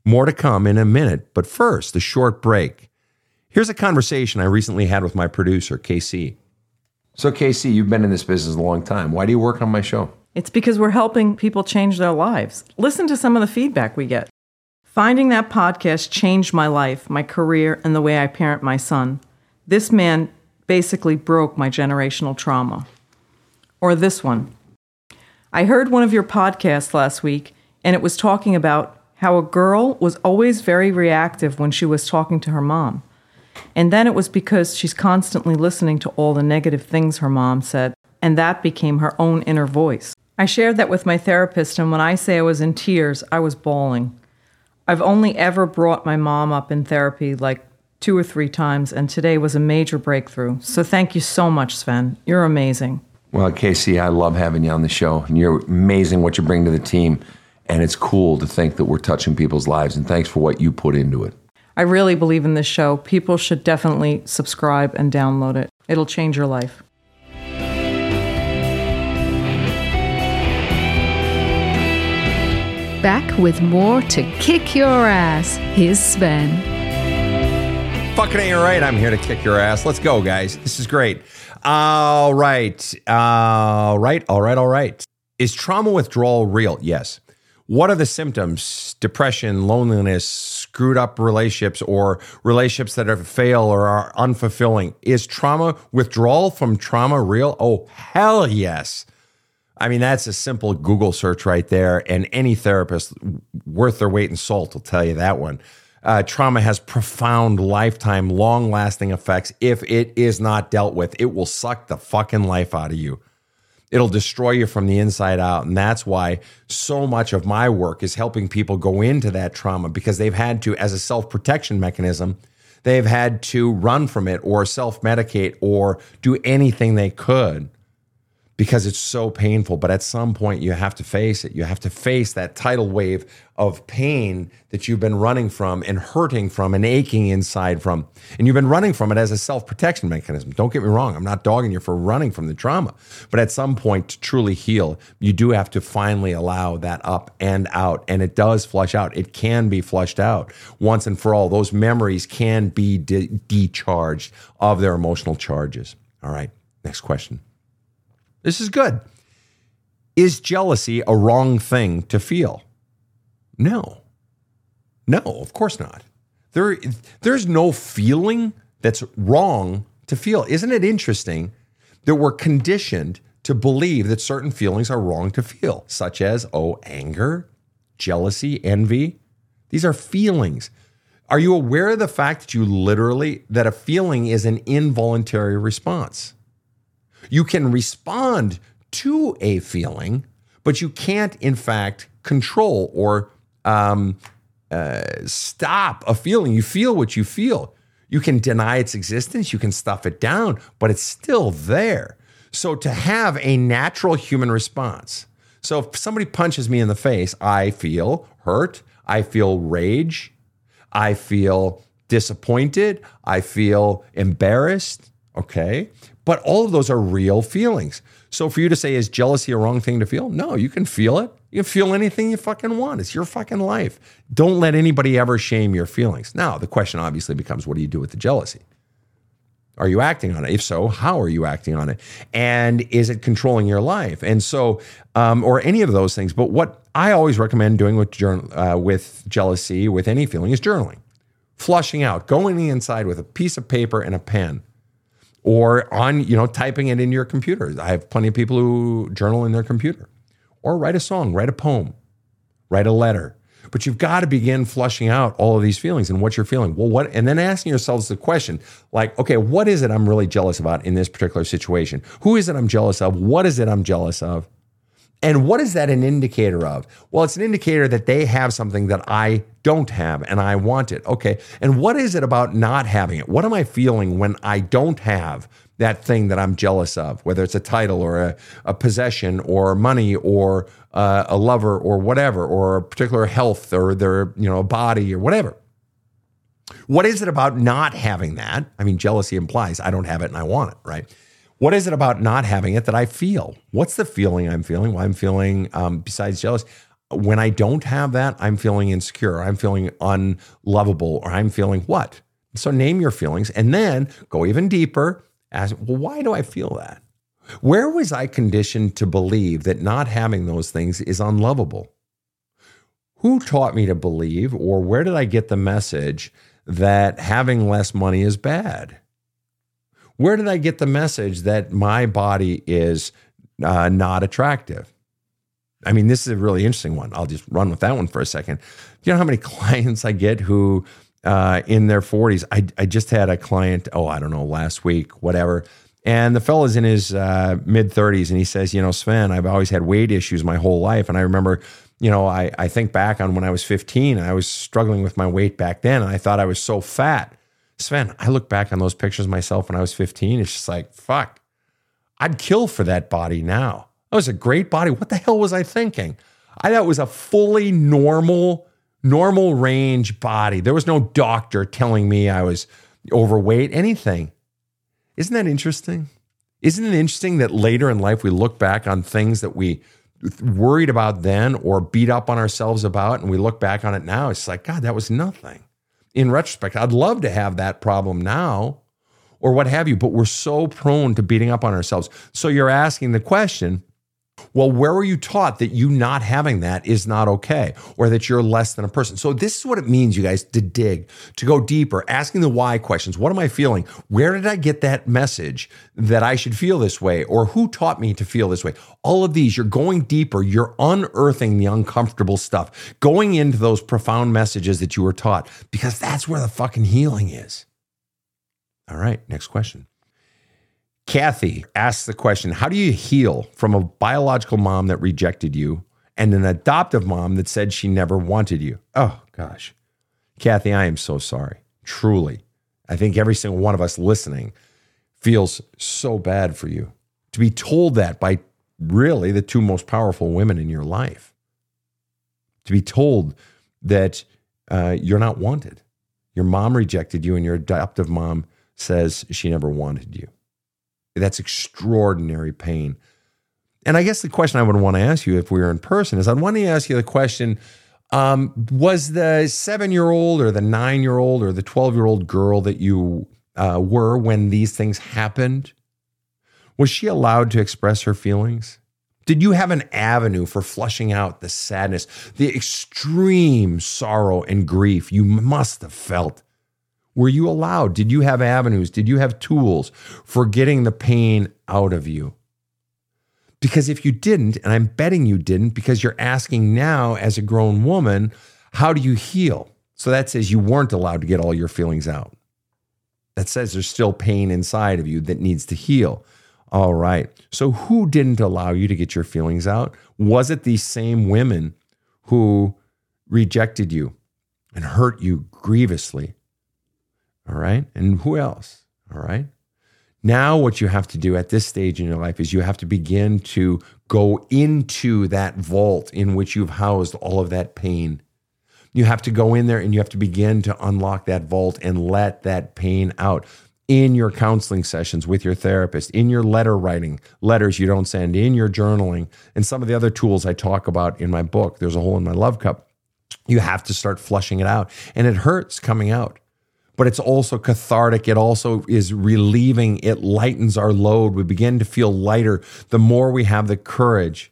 More to come in a minute, but first, a short break. Here's a conversation I recently had with my producer, KC. So, KC, you've been in this business a long time. Why do you work on my show? It's because we're helping people change their lives. Listen to some of the feedback we get. Finding that podcast changed my life, my career, and the way I parent my son. This man basically broke my generational trauma. Or this one. I heard one of your podcasts last week, and it was talking about how a girl was always very reactive when she was talking to her mom. And then it was because she's constantly listening to all the negative things her mom said, and that became her own inner voice. I shared that with my therapist, and when I say I was in tears, I was bawling. I've only ever brought my mom up in therapy like two or three times, and today was a major breakthrough. So thank you so much, Sven. You're amazing. Well, KC, I love having you on the show, and you're amazing what you bring to the team. And it's cool to think that we're touching people's lives, and thanks for what you put into it. I really believe in this show. People should definitely subscribe and download it. It'll change your life. Back with more to kick your ass. Here's Sven. Fucking ain't right. I'm here to kick your ass. Let's go, guys. This is great. All right. All right. All right. All right. Is trauma withdrawal real? Yes. What are the symptoms? Depression, loneliness, screwed up relationships, or relationships that are fail or are unfulfilling. Is trauma withdrawal from trauma real? Oh, hell yes. I mean, that's a simple Google search right there, and any therapist worth their weight in salt will tell you that one. Uh, trauma has profound, lifetime, long lasting effects if it is not dealt with. It will suck the fucking life out of you. It'll destroy you from the inside out. And that's why so much of my work is helping people go into that trauma because they've had to, as a self protection mechanism, they've had to run from it or self medicate or do anything they could because it's so painful. But at some point, you have to face it. You have to face that tidal wave of pain that you've been running from and hurting from and aching inside from. And you've been running from it as a self protection mechanism. Don't get me wrong. I'm not dogging you for running from the trauma. But at some point, to truly heal, you do have to finally allow that up and out. And it does flush out. It can be flushed out once and for all. Those memories can be de- decharged of their emotional charges. All right. Next question. This is good. Is jealousy a wrong thing to feel? No. No, of course not. There, there's no feeling that's wrong to feel. Isn't it interesting that we're conditioned to believe that certain feelings are wrong to feel, such as, oh, anger, jealousy, envy? These are feelings. Are you aware of the fact that you literally, that a feeling is an involuntary response? You can respond to a feeling, but you can't, in fact, control or um, uh, stop a feeling. You feel what you feel. You can deny its existence, you can stuff it down, but it's still there. So to have a natural human response. So if somebody punches me in the face, I feel hurt, I feel rage, I feel disappointed, I feel embarrassed, okay? But all of those are real feelings. So for you to say, is jealousy a wrong thing to feel? No, you can feel it. You can feel anything you fucking want. It's your fucking life. Don't let anybody ever shame your feelings. Now, the question obviously becomes what do you do with the jealousy? Are you acting on it? If so, how are you acting on it? And is it controlling your life? And so, um, or any of those things. But what I always recommend doing with, journal, uh, with jealousy, with any feeling, is journaling, flushing out, going inside with a piece of paper and a pen or on, you know, typing it in your computer. I have plenty of people who journal in their computer or write a song, write a poem, write a letter. But you've got to begin flushing out all of these feelings and what you're feeling. Well, what, and then asking yourselves the question like, okay, what is it I'm really jealous about in this particular situation? Who is it I'm jealous of? What is it I'm jealous of? And what is that an indicator of? Well, it's an indicator that they have something that I don't have and I want it. Okay. And what is it about not having it? What am I feeling when I don't have that thing that I'm jealous of, whether it's a title or a, a possession or money or uh, a lover or whatever, or a particular health or their, you know, body or whatever? What is it about not having that? I mean, jealousy implies I don't have it and I want it, right? What is it about not having it that I feel? What's the feeling I'm feeling? Well, I'm feeling, um, besides jealous, when I don't have that, I'm feeling insecure. I'm feeling unlovable, or I'm feeling what? So name your feelings and then go even deeper. Ask, well, why do I feel that? Where was I conditioned to believe that not having those things is unlovable? Who taught me to believe, or where did I get the message that having less money is bad? Where did I get the message that my body is uh, not attractive? I mean, this is a really interesting one. I'll just run with that one for a second. You know how many [LAUGHS] clients I get who, uh, in their 40s, I, I just had a client, oh, I don't know, last week, whatever. And the fellow's in his uh, mid 30s, and he says, You know, Sven, I've always had weight issues my whole life. And I remember, you know, I, I think back on when I was 15, and I was struggling with my weight back then, and I thought I was so fat. Sven, I look back on those pictures myself when I was 15. It's just like, fuck, I'd kill for that body now. That was a great body. What the hell was I thinking? I thought it was a fully normal, normal range body. There was no doctor telling me I was overweight, anything. Isn't that interesting? Isn't it interesting that later in life we look back on things that we worried about then or beat up on ourselves about and we look back on it now? It's like, God, that was nothing in retrospect. I'd love to have that problem now or what have you, but we're so prone to beating up on ourselves. So you're asking the question Well, where were you taught that you not having that is not okay or that you're less than a person? So, this is what it means, you guys, to dig, to go deeper, asking the why questions. What am I feeling? Where did I get that message that I should feel this way? Or who taught me to feel this way? All of these, you're going deeper, you're unearthing the uncomfortable stuff, going into those profound messages that you were taught, because that's where the fucking healing is. All right, next question. Kathy asks the question How do you heal from a biological mom that rejected you and an adoptive mom that said she never wanted you? Oh, gosh. Kathy, I am so sorry. Truly. I think every single one of us listening feels so bad for you to be told that by really the two most powerful women in your life. To be told that uh, you're not wanted. Your mom rejected you, and your adoptive mom says she never wanted you. That's extraordinary pain. And I guess the question I would want to ask you if we were in person is I'd want to ask you the question um, was the seven year old or the nine year old or the 12 year old girl that you uh, were when these things happened, was she allowed to express her feelings? Did you have an avenue for flushing out the sadness, the extreme sorrow and grief you must have felt were you allowed? Did you have avenues? Did you have tools for getting the pain out of you? Because if you didn't, and I'm betting you didn't, because you're asking now as a grown woman, how do you heal? So that says you weren't allowed to get all your feelings out. That says there's still pain inside of you that needs to heal. All right. So who didn't allow you to get your feelings out? Was it these same women who rejected you and hurt you grievously? All right. And who else? All right. Now, what you have to do at this stage in your life is you have to begin to go into that vault in which you've housed all of that pain. You have to go in there and you have to begin to unlock that vault and let that pain out in your counseling sessions with your therapist, in your letter writing, letters you don't send, in your journaling, and some of the other tools I talk about in my book. There's a hole in my love cup. You have to start flushing it out. And it hurts coming out but it's also cathartic. It also is relieving. It lightens our load. We begin to feel lighter the more we have the courage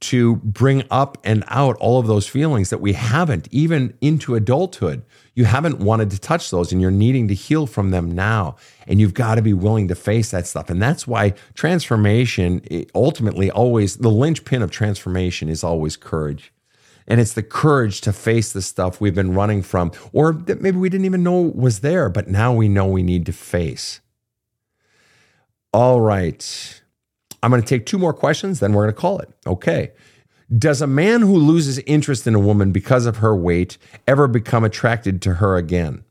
to bring up and out all of those feelings that we haven't, even into adulthood. You haven't wanted to touch those and you're needing to heal from them now. And you've got to be willing to face that stuff. And that's why transformation ultimately always, the linchpin of transformation is always courage. And it's the courage to face the stuff we've been running from, or that maybe we didn't even know was there, but now we know we need to face. All right. I'm going to take two more questions, then we're going to call it. Okay. Does a man who loses interest in a woman because of her weight ever become attracted to her again?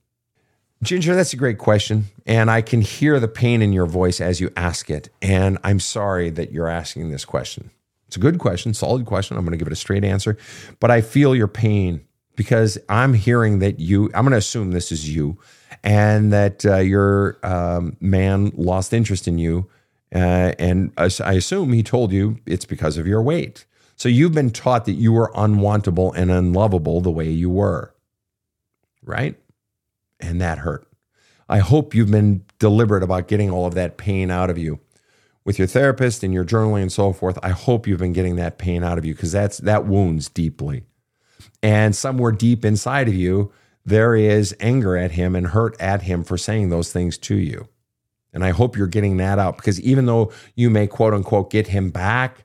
Ginger, that's a great question. And I can hear the pain in your voice as you ask it. And I'm sorry that you're asking this question. It's a good question, solid question. I'm going to give it a straight answer, but I feel your pain because I'm hearing that you, I'm going to assume this is you, and that uh, your um, man lost interest in you. Uh, and I assume he told you it's because of your weight. So you've been taught that you were unwantable and unlovable the way you were, right? And that hurt. I hope you've been deliberate about getting all of that pain out of you with your therapist and your journaling and so forth, I hope you've been getting that pain out of you because that's that wounds deeply. And somewhere deep inside of you, there is anger at him and hurt at him for saying those things to you. And I hope you're getting that out because even though you may quote unquote get him back,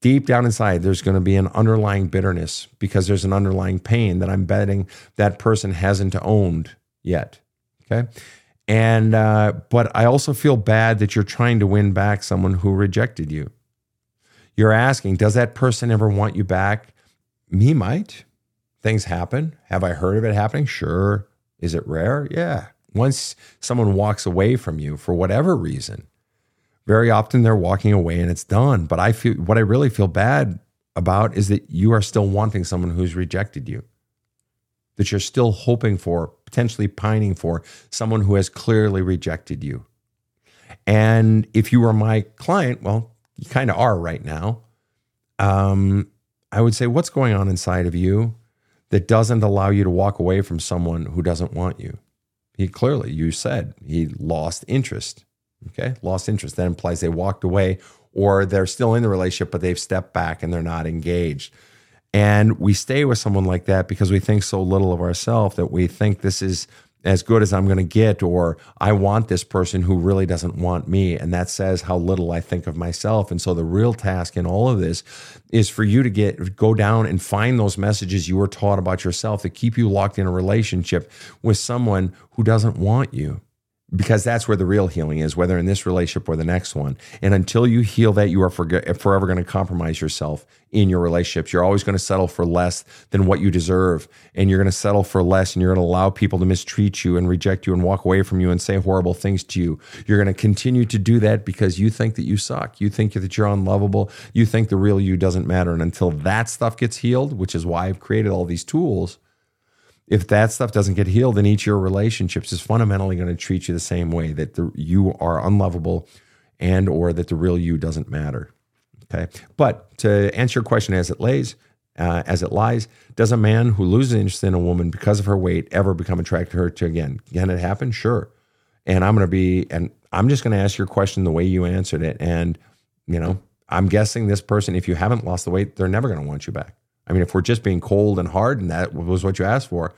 deep down inside, there's going to be an underlying bitterness because there's an underlying pain that I'm betting that person hasn't owned yet. Okay. And uh, but I also feel bad that you're trying to win back someone who rejected you. You're asking, does that person ever want you back? Me might. Things happen. Have I heard of it happening? Sure. Is it rare? Yeah. Once someone walks away from you for whatever reason, very often they're walking away and it's done. But I feel what I really feel bad about is that you are still wanting someone who's rejected you that you're still hoping for, potentially pining for, someone who has clearly rejected you. And if you were my client, well, you kind of are right now. Um, I would say, what's going on inside of you that doesn't allow you to walk away from someone who doesn't want you? He clearly, you said, he lost interest Okay. Lost interest. That implies they walked away or they're still in the relationship, but they've stepped back and they're not engaged. And we stay with someone like that because we think so little of ourselves that we think this is as good as I'm going to get, or I want this person who really doesn't want me. And that says how little I think of myself. And so the real task in all of this is for you to get go down and find those messages you were taught about yourself that keep you locked in a relationship with someone who doesn't want you because that's where the real healing is, whether in this relationship or the next one. And until you heal that, you are forever going to compromise yourself in your relationships. You're always going to settle for less than what you deserve. And you're going to settle for less and you're going to allow people to mistreat you and reject you and walk away from you and say horrible things to you. You're going to continue to do that because you think that you suck. You think that you're unlovable. You think the real you doesn't matter. And until that stuff gets healed, which is why I've created all these tools if that stuff doesn't get healed, then each of your relationships is fundamentally going to treat you the same way that the, you are unlovable and or that the real you doesn't matter. Okay. But to answer your question as it lays, uh, as it lies, does a man who loses interest in a woman because of her weight ever become attracted to her to again? Can it happen? Sure. And I'm going to be, and I'm just going to ask your question the way you answered it. And, you know, I'm guessing this person, if you haven't lost the weight, they're never going to want you back. I mean, if we're just being cold and hard and that was what you asked for,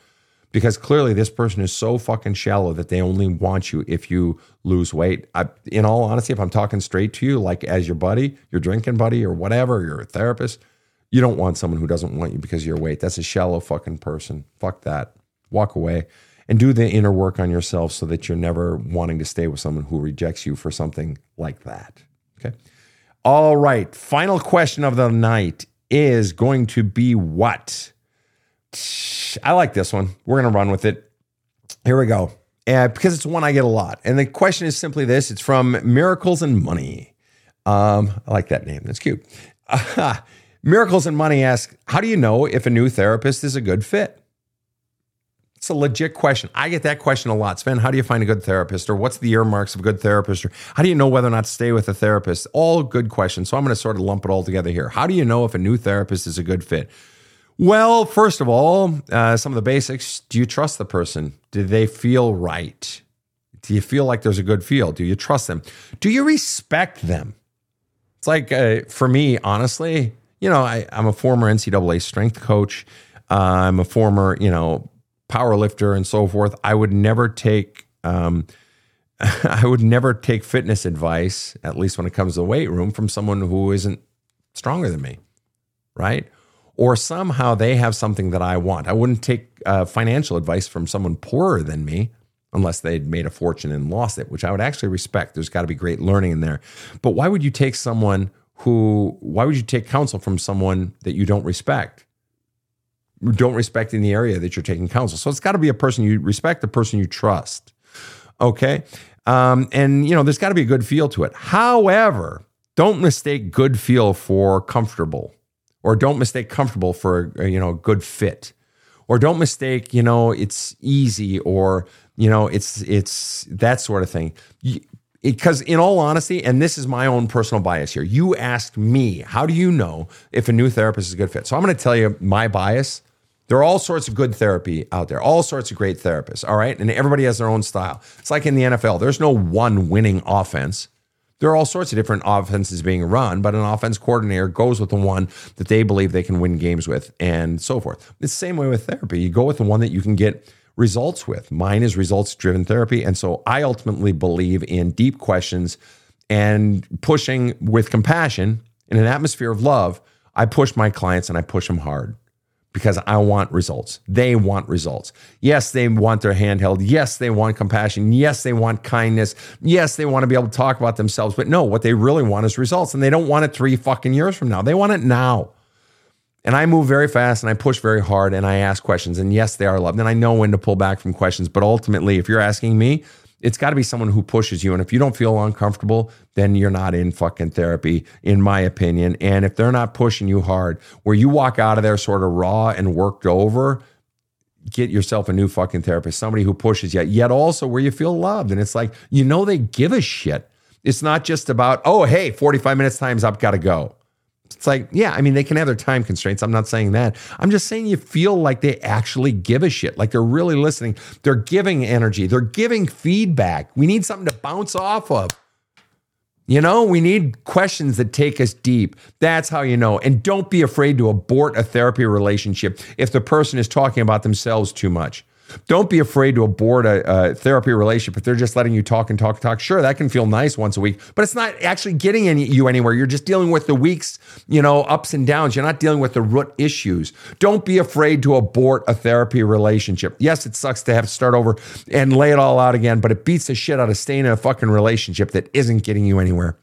because clearly this person is so fucking shallow that they only want you if you lose weight. I, in all honesty, if I'm talking straight to you, like as your buddy, your drinking buddy, or whatever, you're a therapist, you don't want someone who doesn't want you because of your weight. That's a shallow fucking person. Fuck that. Walk away and do the inner work on yourself so that you're never wanting to stay with someone who rejects you for something like that. Okay. All right. Final question of the night is going to be what? I like this one. We're going to run with it. Here we go. Uh, because it's one I get a lot. And the question is simply this it's from Miracles and Money. Um, I like that name. That's cute. Uh, [LAUGHS] Miracles and Money asks How do you know if a new therapist is a good fit? It's a legit question. I get that question a lot. Sven, how do you find a good therapist? Or what's the earmarks of a good therapist? Or how do you know whether or not to stay with a therapist? All good questions. So I'm going to sort of lump it all together here. How do you know if a new therapist is a good fit? Well, first of all, uh, some of the basics. Do you trust the person? Do they feel right? Do you feel like there's a good feel? Do you trust them? Do you respect them? It's like, uh, for me, honestly, you know, I, am a former NCAA strength coach. Uh, I'm a former, you know, power lifter and so forth, I would never take um, [LAUGHS] I would never take fitness advice, at least when it comes to the weight room, from someone who isn't stronger than me, right? Or somehow they have something that I want. I wouldn't take uh, financial advice from someone poorer than me unless they'd made a fortune and lost it, which I would actually respect. There's got to be great learning in there. But why would you take someone who, why would you take counsel from someone that you don't respect? Don't respect in the area that you're taking counsel. So it's got to be a person you respect, a person you trust. Okay. Um, and, you know, there's got to be a good feel to it. However, don't mistake good feel for comfortable or don't mistake comfortable for, a, you know, good fit or don't mistake, you know, it's easy or, you know, it's, it's that sort of thing. Because, in all honesty, and this is my own personal bias here, you asked me, how do you know if a new therapist is a good fit? So I'm going to tell you my bias there are all sorts of good therapy out there, all sorts of great therapists, all right? And everybody has their own style. It's like in the NFL, there's no one winning offense. There are all sorts of different offenses being run, but an offense coordinator goes with the one that they believe they can win games with and so forth. It's the same way with therapy. You go with the one that you can get results with. Mine is results driven therapy. And so I ultimately believe in deep questions and pushing with compassion in an atmosphere of love. I push my clients and I push them hard because I want results. They want results. Yes, they want their handheld. Yes, they want compassion. Yes, they want kindness. Yes, they want to be able to talk about themselves. But no, what they really want is results. And they don't want it three fucking years from now. They want it now. And I move very fast and I push very hard and I ask questions. And yes, they are loved. And I know when to pull back from questions. But ultimately, if you're asking me, it's got to be someone who pushes you. And if you don't feel uncomfortable, then you're not in fucking therapy, in my opinion. And if they're not pushing you hard, where you walk out of there sort of raw and worked over, get yourself a new fucking therapist, somebody who pushes you, yet also where you feel loved. And it's like, you know, they give a shit. It's not just about, oh, hey, 45 minutes time's up, gotta go. It's like, yeah, I mean, they can have their time constraints. I'm not saying that. I'm just saying you feel like they actually give a shit, like they're really listening. They're giving energy, they're giving feedback. We need something to bounce off of. You know, we need questions that take us deep. That's how you know. And don't be afraid to abort a therapy relationship if the person is talking about themselves too much. Don't be afraid to abort a, a, therapy relationship if they're just letting you talk and talk and talk. Sure, that can feel nice once a week, but it's not actually getting any, you anywhere. You're just dealing with the weeks, you know, ups and downs. You're not dealing with the root issues. Don't be afraid to abort a therapy relationship. Yes, it sucks to have to start over and lay it all out again, but it beats the shit out of staying in a fucking relationship that isn't getting you anywhere.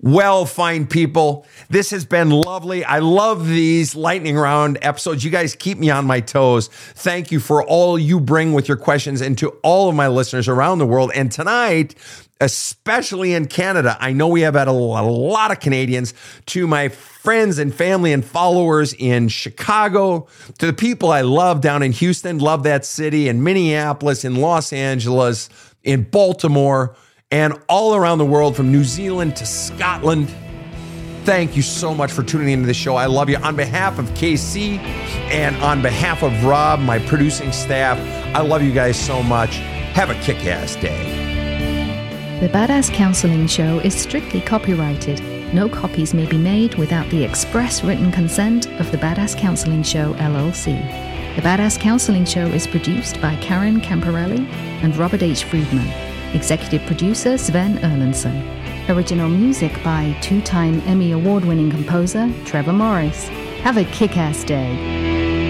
Well, fine people, this has been lovely. I love these lightning round episodes. You guys keep me on my toes. Thank you for all you bring with your questions and to all of my listeners around the world. And tonight, especially in Canada, I know we have had a lot of Canadians, to my friends and family and followers in Chicago, to the people I love down in Houston, love that city, in Minneapolis, in Los Angeles, in Baltimore and all around the world from New Zealand to Scotland. Thank you so much for tuning into the show. I love you. On behalf of KC and on behalf of Rob, my producing staff, I love you guys so much. Have a kick ass day. The Badass Counseling Show is strictly copyrighted. No copies may be made without the express written consent of the Badass Counseling Show, LLC. The Badass Counseling Show is produced by Karen Camparelli and Robert H. Friedman. Executive producer Sven Erlandson. Original music by two time Emmy Award winning composer Trevor Morris. Have a kick ass day.